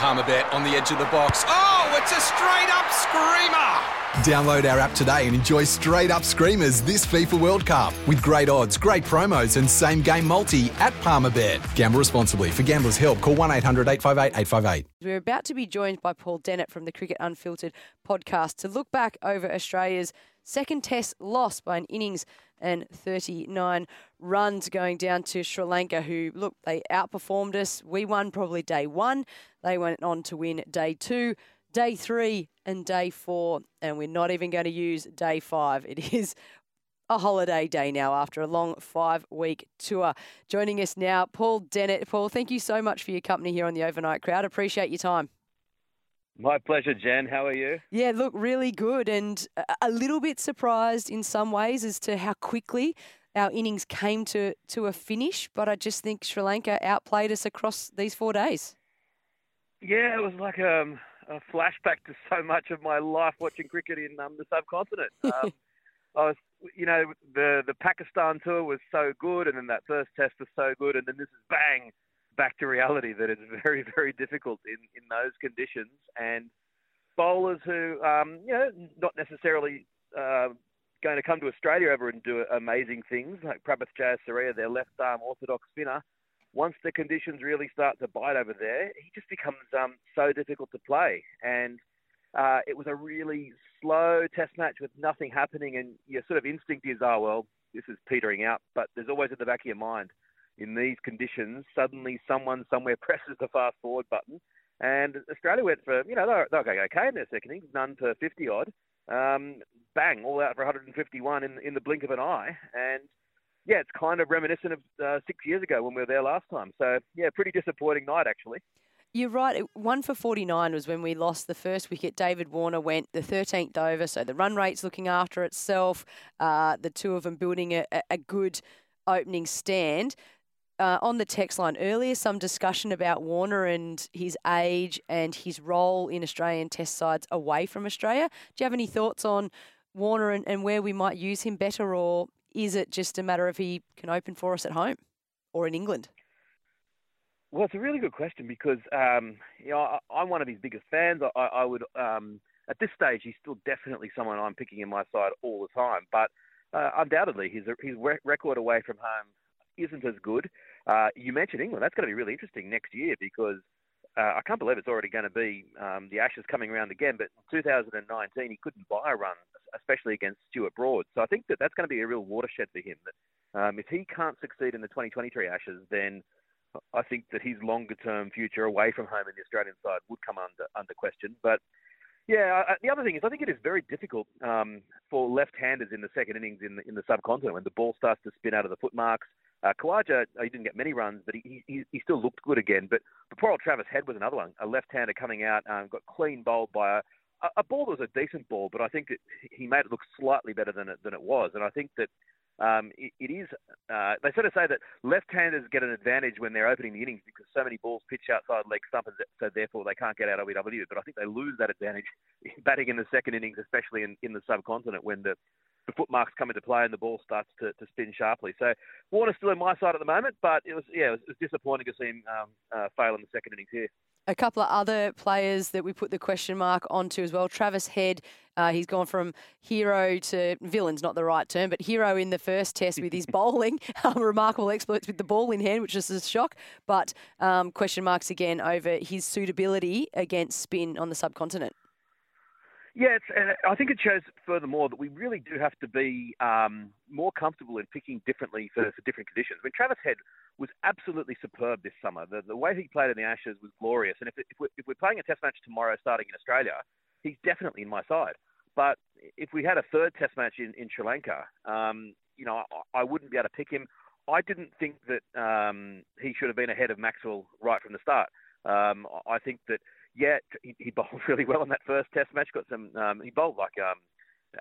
Palmerbet on the edge of the box. Oh, it's a straight up screamer! Download our app today and enjoy straight up screamers this FIFA World Cup with great odds, great promos, and same game multi at Palmerbet. Gamble responsibly. For gamblers' help, call 1 800 858 858. We're about to be joined by Paul Dennett from the Cricket Unfiltered podcast to look back over Australia's second test loss by an innings and 39 runs going down to Sri Lanka, who, look, they outperformed us. We won probably day one. They went on to win day two, day three, and day four. And we're not even going to use day five. It is a holiday day now after a long five week tour. Joining us now, Paul Dennett. Paul, thank you so much for your company here on the Overnight Crowd. Appreciate your time. My pleasure, Jen. How are you? Yeah, look, really good, and a little bit surprised in some ways as to how quickly our innings came to, to a finish. But I just think Sri Lanka outplayed us across these four days. Yeah, it was like um, a flashback to so much of my life watching cricket in um, the subcontinent. Um, I was, you know, the the Pakistan tour was so good, and then that first test was so good, and then this is bang back to reality that it's very, very difficult in, in those conditions. And bowlers who, um, you know, not necessarily uh, going to come to Australia ever and do amazing things, like Prabath Jayasuriya, their left arm orthodox spinner, once the conditions really start to bite over there, he just becomes um, so difficult to play. And uh, it was a really slow test match with nothing happening, and your sort of instinct is, oh, well, this is petering out. But there's always at the back of your mind, in these conditions, suddenly someone somewhere presses the fast forward button. And Australia went for, you know, they're, they're going okay in their second innings, none for 50 odd. Um, bang, all out for 151 in, in the blink of an eye. And yeah, it's kind of reminiscent of uh, six years ago when we were there last time. So yeah, pretty disappointing night actually. You're right. One for 49 was when we lost the first wicket. David Warner went the 13th over, so the run rate's looking after itself. Uh, the two of them building a, a good opening stand uh, on the text line earlier some discussion about Warner and his age and his role in Australian test sides away from Australia. Do you have any thoughts on Warner and, and where we might use him better, or is it just a matter of he can open for us at home or in England? Well, it's a really good question because um, you know I, am one of his biggest fans. I, I would um, at this stage he's still definitely someone I'm picking in my side all the time, but uh, undoubtedly his his record away from home isn't as good. Uh, you mentioned England. That's going to be really interesting next year because uh, I can't believe it's already going to be um, the Ashes coming around again. But in 2019, he couldn't buy a run, especially against Stuart Broad. So I think that that's going to be a real watershed for him. That um, if he can't succeed in the 2023 Ashes, then I think that his longer term future away from home in the Australian side would come under under question. But yeah, uh, the other thing is I think it is very difficult um, for left-handers in the second innings in the, in the subcontinent when the ball starts to spin out of the foot marks. Uh, Khawaja, he didn't get many runs, but he, he, he still looked good again. But, but poor old Travis Head was another one, a left-hander coming out, um, got clean bowled by a, a ball that was a decent ball, but I think that he made it look slightly better than it, than it was. And I think that um, it, it is, uh, they sort of say that left-handers get an advantage when they're opening the innings because so many balls pitch outside leg stump, and so therefore they can't get out LBW. But I think they lose that advantage batting in the second innings, especially in, in the subcontinent when the the footmarks come into play and the ball starts to, to spin sharply. So Warner's still in my side at the moment, but it was yeah, it was, it was disappointing to see him um, uh, fail in the second innings here. A couple of other players that we put the question mark onto as well. Travis Head, uh, he's gone from hero to villain's not the right term, but hero in the first test with his bowling. Um, remarkable exploits with the ball in hand, which is a shock. But um, question marks again over his suitability against spin on the subcontinent. Yeah, uh, I think it shows furthermore that we really do have to be um, more comfortable in picking differently for, for different conditions. I mean, Travis Head was absolutely superb this summer. The, the way he played in the Ashes was glorious. And if, if, we're, if we're playing a test match tomorrow starting in Australia, he's definitely in my side. But if we had a third test match in, in Sri Lanka, um, you know, I, I wouldn't be able to pick him. I didn't think that um, he should have been ahead of Maxwell right from the start. Um, I think that yeah, he, he bowled really well in that first Test match. Got some. Um, he bowled like um,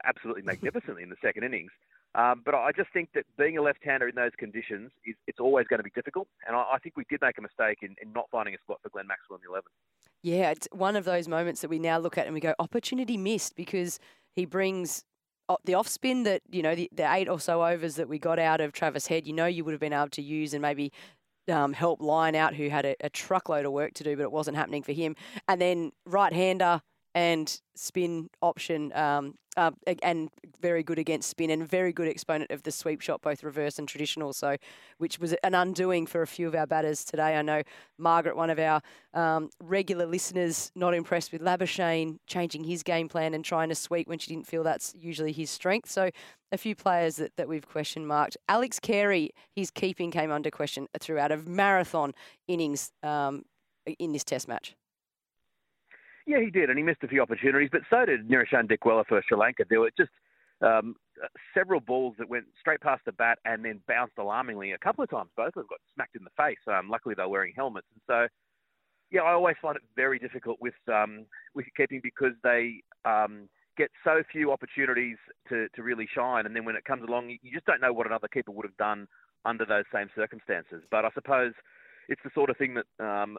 absolutely magnificently in the second innings. Um, but I just think that being a left-hander in those conditions is it's always going to be difficult. And I, I think we did make a mistake in, in, not finding a spot for Glenn Maxwell in the 11. Yeah, it's one of those moments that we now look at and we go, opportunity missed because he brings the off spin that, you know, the, the eight or so overs that we got out of Travis Head, you know, you would have been able to use and maybe um, help Lyon out who had a, a, truckload of work to do, but it wasn't happening for him. And then right hander and spin option, um, uh, and very good against spin and very good exponent of the sweep shot, both reverse and traditional. So, which was an undoing for a few of our batters today. I know Margaret, one of our um, regular listeners, not impressed with Labuschagne changing his game plan and trying to sweep when she didn't feel that's usually his strength. So, a few players that, that we've question marked. Alex Carey, his keeping came under question throughout a marathon innings um, in this Test match. Yeah, he did, and he missed a few opportunities, but so did Niroshan Dickwella for Sri Lanka. There were just um, several balls that went straight past the bat and then bounced alarmingly. A couple of times, both of them got smacked in the face. Um, luckily, they were wearing helmets, and so yeah, I always find it very difficult with um, wicket keeping because they um, get so few opportunities to, to really shine, and then when it comes along, you just don't know what another keeper would have done under those same circumstances. But I suppose it's the sort of thing that um,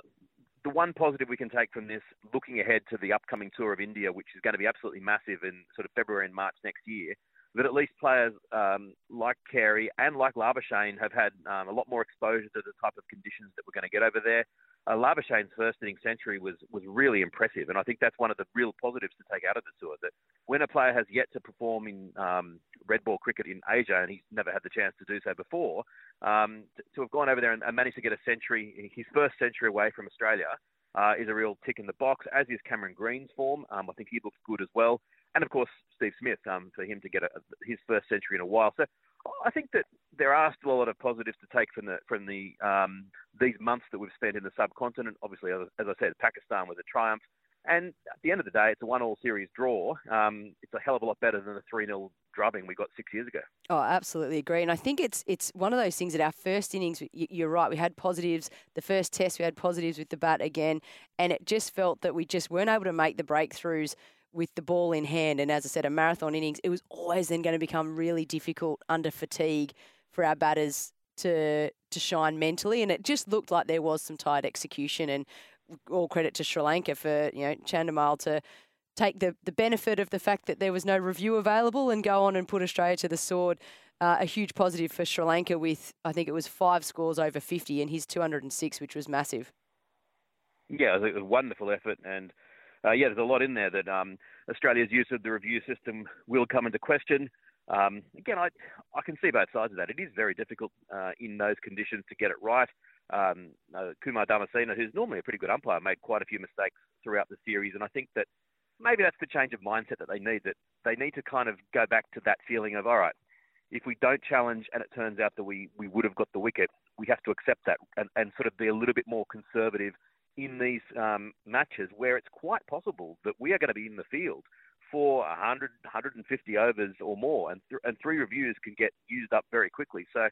the one positive we can take from this, looking ahead to the upcoming tour of India, which is going to be absolutely massive in sort of February and March next year, that at least players um, like Carey and like Labuschagne have had um, a lot more exposure to the type of conditions that we're going to get over there. Uh, Labuschagne's first inning century was was really impressive, and I think that's one of the real positives to take out of the tour. That when a player has yet to perform in um, red ball cricket in Asia, and he's never had the chance to do so before, um, to, to, have gone over there and, and, managed to get a century, his first century away from Australia, uh, is a real tick in the box. As is Cameron Green's form. Um, I think he looks good as well, and of course Steve Smith um, for him to get a, his first century in a while. So I think that there are still a lot of positives to take from the from the um, these months that we've spent in the subcontinent. Obviously, as, I said, Pakistan was a triumph, and at the end of the day, it's a one-all series draw. Um, it's a hell of a lot better than the three 0 drubbing we got six years ago. Oh, absolutely agree. And I think it's it's one of those things that our first innings, you're right, we had positives. The first test, we had positives with the bat again, and it just felt that we just weren't able to make the breakthroughs with the ball in hand. And as I said, a marathon innings, it was always then going to become really difficult under fatigue for our batters to to shine mentally. And it just looked like there was some tight execution. And all credit to Sri Lanka for you know Chandimal to take the, the benefit of the fact that there was no review available and go on and put Australia to the sword. Uh, a huge positive for Sri Lanka with I think it was five scores over 50 and his 206, which was massive. Yeah, it was a wonderful effort and uh, yeah, there's a lot in there that um, Australia's use of the review system will come into question. Um, again, I I can see both sides of that. It is very difficult uh, in those conditions to get it right. Um, uh, Kumar Dharmasena, who's normally a pretty good umpire, made quite a few mistakes throughout the series, and I think that maybe that's the change of mindset that they need. That they need to kind of go back to that feeling of all right, if we don't challenge and it turns out that we we would have got the wicket, we have to accept that and, and sort of be a little bit more conservative in these um, matches where it's quite possible that we are going to be in the field for 100, 150 overs or more, and, th- and three reviews can get used up very quickly. So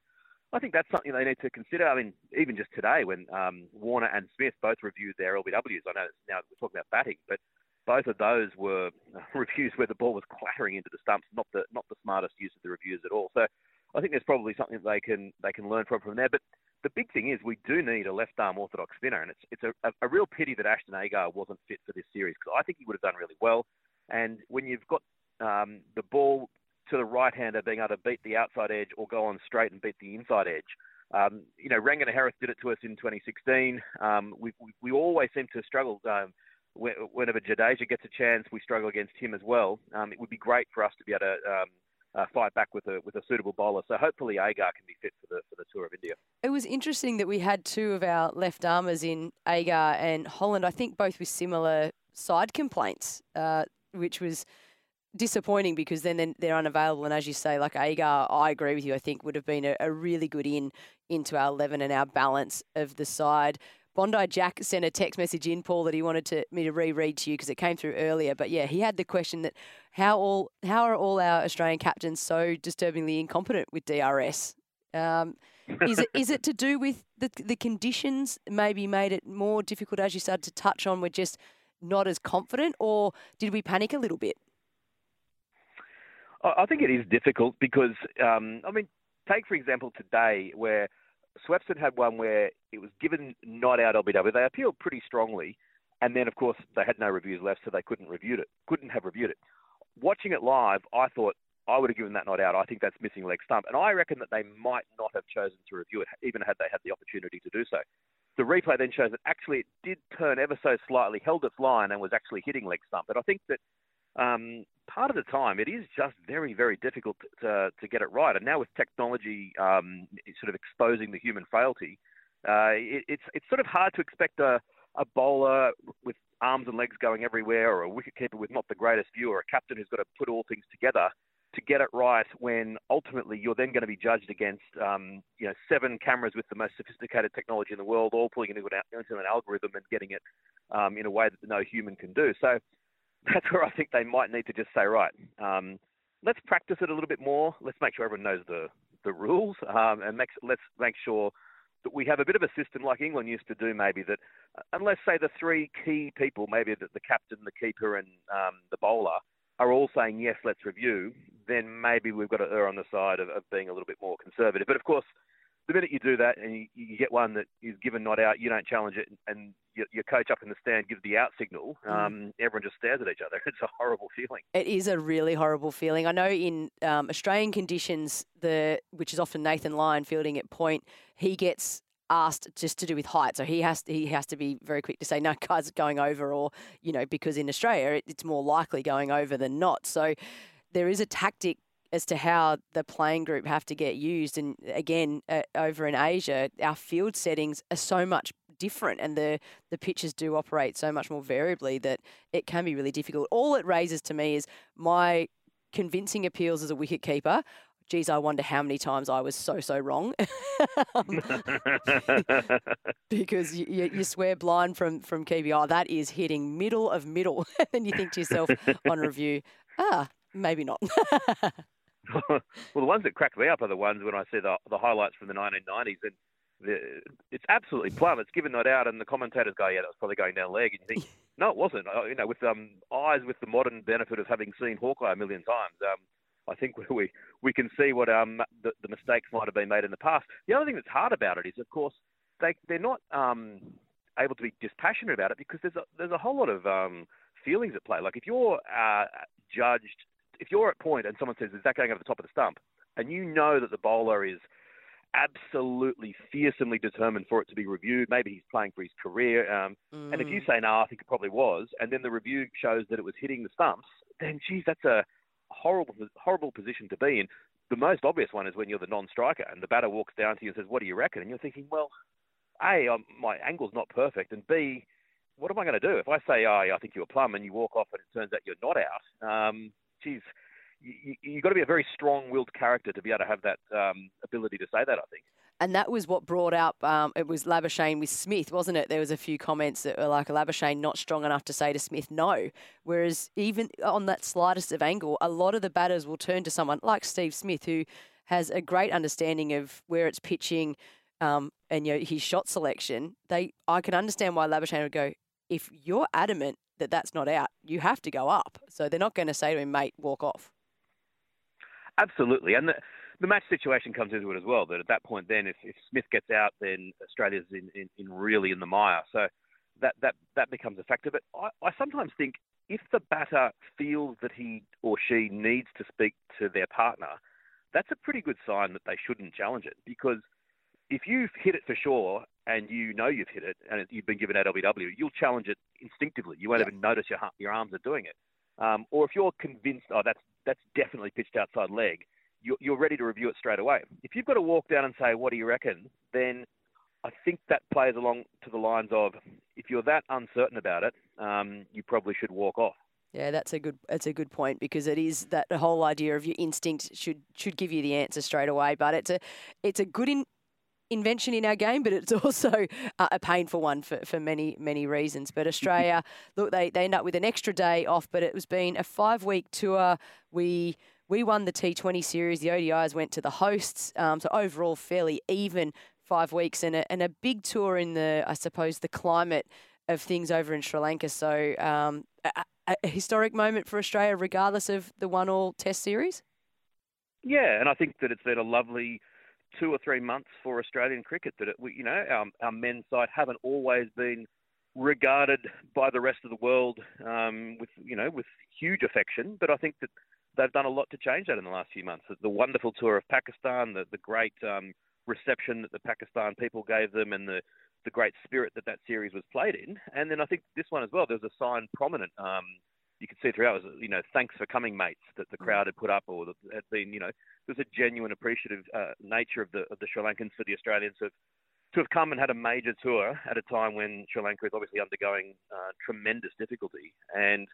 I think that's something they need to consider. I mean, even just today when um, Warner and Smith both reviewed their LBWs, I know it's now we're talking about batting, but both of those were reviews where the ball was clattering into the stumps, not the not the smartest use of the reviews at all. So I think there's probably something they can they can learn from from there. But the big thing is we do need a left arm orthodox spinner, and it's it's a, a real pity that Ashton Agar wasn't fit for this series because I think he would have done really well. And when you've got um, the ball to the right hander being able to beat the outside edge or go on straight and beat the inside edge. Um, you know, Rangana Herath did it to us in 2016. Um, we, we, we, always seem to struggle. Um, whenever Jadeja gets a chance, we struggle against him as well. Um, it would be great for us to be able to um, uh, fight back with a with a suitable bowler. So hopefully Agar can be fit for the for the tour of India. It was interesting that we had two of our left armers in Agar and Holland. I think both with similar side complaints, uh, which was disappointing because then they're unavailable. And as you say, like Agar, I agree with you. I think would have been a, a really good in into our eleven and our balance of the side. Bondi Jack sent a text message in, Paul, that he wanted to, me to reread to you because it came through earlier. But yeah, he had the question that how all how are all our Australian captains so disturbingly incompetent with DRS? Um, is it is it to do with the the conditions maybe made it more difficult as you started to touch on? We're just not as confident, or did we panic a little bit? I think it is difficult because um, I mean, take for example today where Swepson had one where it was given not out LBW. They appealed pretty strongly, and then of course they had no reviews left, so they couldn't review it. Couldn't have reviewed it. Watching it live, I thought, I would have given that not out. I think that's missing leg stump, and I reckon that they might not have chosen to review it, even had they had the opportunity to do so. The replay then shows that actually it did turn ever so slightly, held its line, and was actually hitting leg stump. But I think that um, part of the time it is just very, very difficult to, to get it right. And now with technology um, sort of exposing the human frailty, uh, it, it's it's sort of hard to expect a, a bowler with arms and legs going everywhere, or a wicketkeeper with not the greatest view, or a captain who's got to put all things together to get it right when ultimately you're then going to be judged against um, you know seven cameras with the most sophisticated technology in the world, all pulling into an, into an algorithm and getting it um, in a way that no human can do. So that's where I think they might need to just say, right, um, let's practice it a little bit more. Let's make sure everyone knows the the rules, um, and make, let's make sure that we have a bit of a system like England used to do, maybe that uh, unless say the three key people, maybe the, the captain, the keeper, and um, the bowler are all saying yes, let's review, then maybe we've got to err on the side of, of being a little bit more conservative. But of course, the minute you do that and you, you get one that is given not out, you don't challenge it, and your, your coach up in the stand gives the out signal, mm. um, mm. everyone just stares at each other. It's a horrible feeling. It is a really horrible feeling. I know in um, Australian conditions, the which is often Nathan Lyon fielding at point, he gets asked just to do with height. So he has to, he has to be very quick to say no, guys, going over, or you know, because in Australia it, it's more likely going over than not. So there is a tactic as to how the playing group have to get used. And again, uh, over in Asia, our field settings are so much different, and the the pitches do operate so much more variably that it can be really difficult. All it raises to me is my convincing appeals as a wicket keeper geez, I wonder how many times I was so, so wrong. because you, you, swear blind from, from keeping, oh, that is hitting middle of middle. and you think to yourself on review, ah, maybe not. well, the ones that crack me up are the ones when I see the, the highlights from the 1990s and the, it's absolutely plumb. It's given that out, and the commentators go, "Yeah, that was probably going down leg." And you think, "No, it wasn't." You know, with um, eyes with the modern benefit of having seen Hawkeye a million times, um, I think we we can see what um, the, the, mistakes might have been made in the past. The other thing that's hard about it is, of course, they they're not um, able to be dispassionate about it because there's a, there's a whole lot of um, feelings at play. Like if you're uh, judged, if you're at point and someone says, "Is that going over the top of the stump?" and you know that the bowler is absolutely fearsomely determined for it to be reviewed. Maybe he's playing for his career. Um, mm. And if you mm. say, no, I think it probably was, and then the review shows that it was hitting the stumps, then, geez, that's a horrible, horrible position to be in. The most obvious one is when you're the non-striker and the batter walks down to you and says, "What do you reckon?" And you're thinking, "Well, a, I'm, my angle's not perfect, and b, what am I going to do if I say, "Oh, yeah, I think you're plumb," and you walk off and it turns out you're not out? Um, you, you've got to be a very strong-willed character to be able to have that um, ability to say that. I think and that was what brought up um, it was Labuschagne with Smith, wasn't it? There was a few comments that were like Labuschagne not strong enough to say to Smith no. Whereas even on that slightest of angle, a lot of the batters will turn to someone like Steve Smith who has a great understanding of where it's pitching um, and you know, his shot selection. They I can understand why Labuschagne would go if you're adamant that that's not out, you have to go up. So they're not going to say to him, mate, walk off. Absolutely, and. The- the match situation comes into it as well. That at that point, then if, if Smith gets out, then Australia's in, in, in, really in the mire. So that that that becomes a factor. But I, I sometimes think if the batter feels that he or she needs to speak to their partner, that's a pretty good sign that they shouldn't challenge it because if you've hit it for sure and you know you've hit it and you've been given AWW, you'll challenge it instinctively. You won't yeah. even notice your your arms are doing it. Um, or if you're convinced, oh, that's that's definitely pitched outside leg, you're ready to review it straight away. If you've got to walk down and say, "What do you reckon?" then I think that plays along to the lines of, if you're that uncertain about it, um, you probably should walk off. Yeah, that's a good that's a good point because it is that whole idea of your instinct should should give you the answer straight away. But it's a it's a good in, invention in our game, but it's also uh, a painful one for, for many many reasons. But Australia, look, they they end up with an extra day off, but it was been a five week tour. We we won the T20 series. The ODIs went to the hosts. Um, so overall, fairly even five weeks and a, and a big tour in the, I suppose, the climate of things over in Sri Lanka. So um, a, a, historic moment for Australia, regardless of the one-all Test series. Yeah, and I think that it's been a lovely two or three months for Australian cricket. That it, you know, our, our men's side haven't always been regarded by the rest of the world um, with you know with huge affection, but I think that they've done a lot to change that in the last few months. The wonderful tour of Pakistan, the the great um, reception that the Pakistan people gave them, and the the great spirit that that series was played in. And then I think this one as well. There was a sign prominent. Um, you could see throughout, was, you know, thanks for coming, mates, that the mm. crowd had put up, or that had been, you know, there's a genuine appreciative uh, nature of the of the Sri Lankans for the Australians to have, to have come and had a major tour at a time when Sri Lanka is obviously undergoing uh, tremendous difficulty. And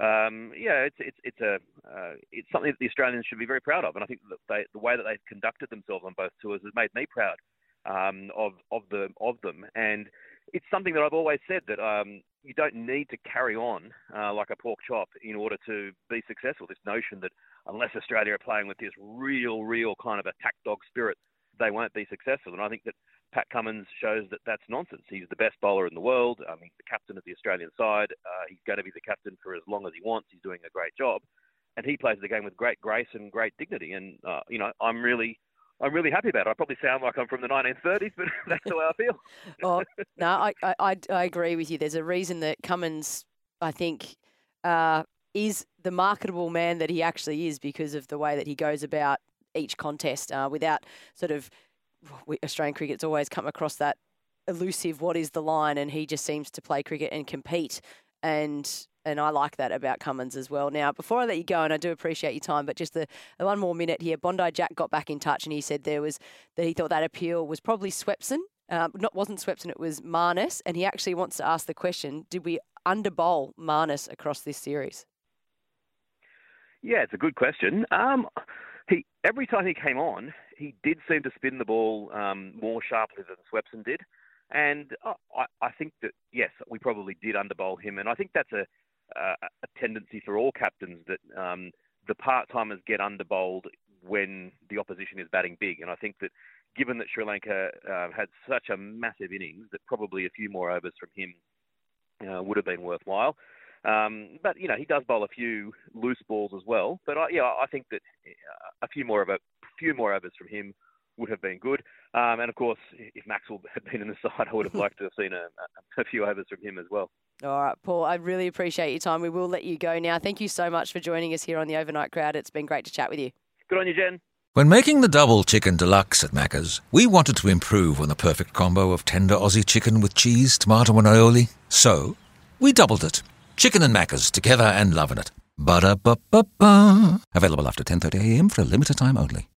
um, yeah, it's it's it's a uh, it's something that the Australians should be very proud of, and I think that they, the way that they've conducted themselves on both tours has made me proud um, of of the of them. And it's something that I've always said that um, you don't need to carry on uh, like a pork chop in order to be successful. This notion that unless Australia are playing with this real, real kind of attack dog spirit, they won't be successful. And I think that Pat Cummins shows that that's nonsense. He's the best bowler in the world. I mean, the captain of the Australian side. Uh, he's going to be the captain for as long as he wants. He's doing a great job, and he plays the game with great grace and great dignity. And uh, you know, I'm really. I'm really happy about it. I probably sound like I'm from the 1930s, but that's the way I feel. oh, no, I, I, I agree with you. There's a reason that Cummins, I think, uh, is the marketable man that he actually is because of the way that he goes about each contest uh, without sort of Australian cricket's always come across that elusive what is the line and he just seems to play cricket and compete and and I like that about Cummins as well. Now, before I let you go, and I do appreciate your time, but just the, the one more minute here. Bondi Jack got back in touch and he said there was that he thought that appeal was probably Swepson. Um, not wasn't Swepson, it was Marnus, and he actually wants to ask the question: Did we underbowl Marnus across this series? Yeah, it's a good question. Um, he every time he came on, he did seem to spin the ball um, more sharply than Swepson did, and I, I, think that yes, we probably did underbowl him, and I think that's a a, a tendency for all captains that um, the part timers get underbowled when the opposition is batting big, and I think that given that Sri Lanka uh, had such a massive innings, that probably a few more overs from him uh, would have been worthwhile. Um, but you know he does bowl a few loose balls as well. But I, yeah, I think that uh, a few more of a few more overs from him would have been good. Um, and of course, if Maxwell had been in the side, I would have liked to have seen a, a few overs from him as well. All right, Paul, I really appreciate your time. We will let you go now. Thank you so much for joining us here on the Overnight Crowd. It's been great to chat with you. Good on you, Jen. When making the double chicken deluxe at Macca's, we wanted to improve on the perfect combo of tender Aussie chicken with cheese, tomato, and aioli. So, we doubled it. Chicken and Macca's together and loving it. Ba-da-ba-ba-ba. Available after 10.30am for a limited time only.